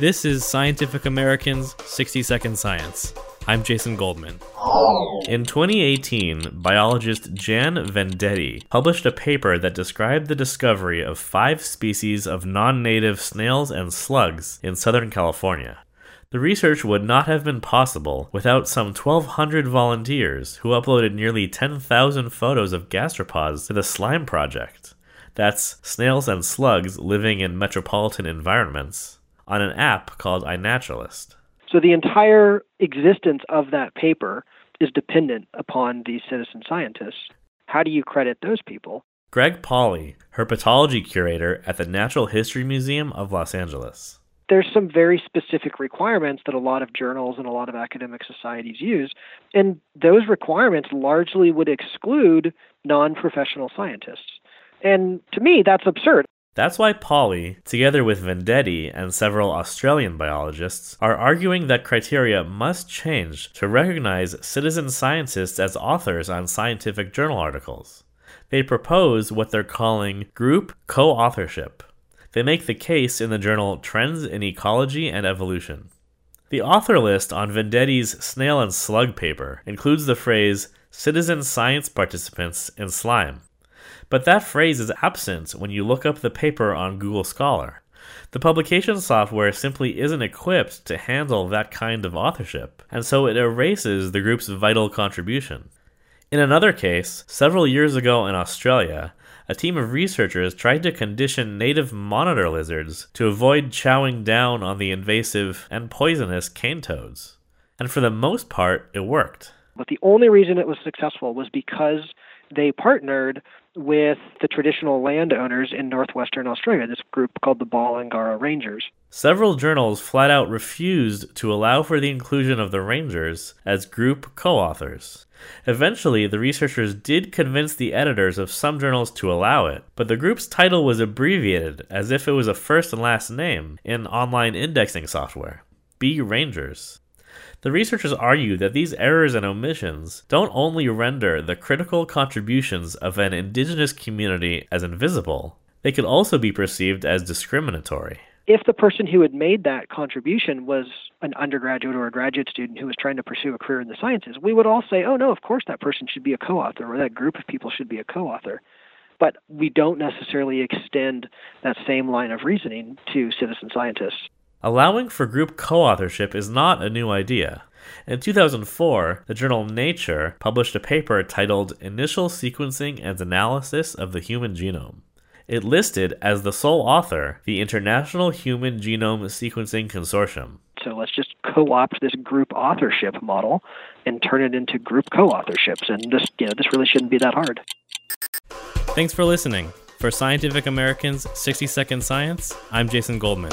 This is Scientific American's 60 Second Science. I'm Jason Goldman. In 2018, biologist Jann Vendetti published a paper that described the discovery of five species of non native snails and slugs in Southern California. The research would not have been possible without some 1,200 volunteers who uploaded nearly 10,000 photos of gastropods to the Slime Project. That's snails and slugs living in metropolitan environments on an app called iNaturalist. So the entire existence of that paper is dependent upon these citizen scientists. How do you credit those people? Greg Pauly, herpetology curator at the Natural History Museum of Los Angeles there's some very specific requirements that a lot of journals and a lot of academic societies use. And those requirements largely would exclude non professional scientists. And to me, that's absurd. That's why Pauly, together with Vendetti and several Australian biologists, are arguing that criteria must change to recognize citizen scientists as authors on scientific journal articles. They propose what they're calling group co authorship they make the case in the journal Trends in Ecology and Evolution. The author list on Vendetti's Snail and Slug paper includes the phrase citizen science participants in slime. But that phrase is absent when you look up the paper on Google Scholar. The publication software simply isn't equipped to handle that kind of authorship, and so it erases the group's vital contribution. In another case, several years ago in Australia, a team of researchers tried to condition native monitor lizards to avoid chowing down on the invasive and poisonous cane toads. And for the most part, it worked. But the only reason it was successful was because they partnered with the traditional landowners in northwestern Australia, this group called the Balanggarra Rangers. Several journals flat out refused to allow for the inclusion of the Rangers as group co authors. Eventually, the researchers did convince the editors of some journals to allow it, but the group's title was abbreviated as if it was a first and last name in online indexing software B Rangers. The researchers argue that these errors and omissions don't only render the critical contributions of an indigenous community as invisible, they could also be perceived as discriminatory. If the person who had made that contribution was an undergraduate or a graduate student who was trying to pursue a career in the sciences, we would all say, oh, no, of course that person should be a co author, or that group of people should be a co author. But we don't necessarily extend that same line of reasoning to citizen scientists. Allowing for group co authorship is not a new idea. In 2004, the journal Nature published a paper titled Initial Sequencing and Analysis of the Human Genome. It listed as the sole author the International Human Genome Sequencing Consortium. So let's just co opt this group authorship model and turn it into group co authorships. And this, you know, this really shouldn't be that hard. Thanks for listening. For Scientific American's 60 Second Science, I'm Jason Goldman.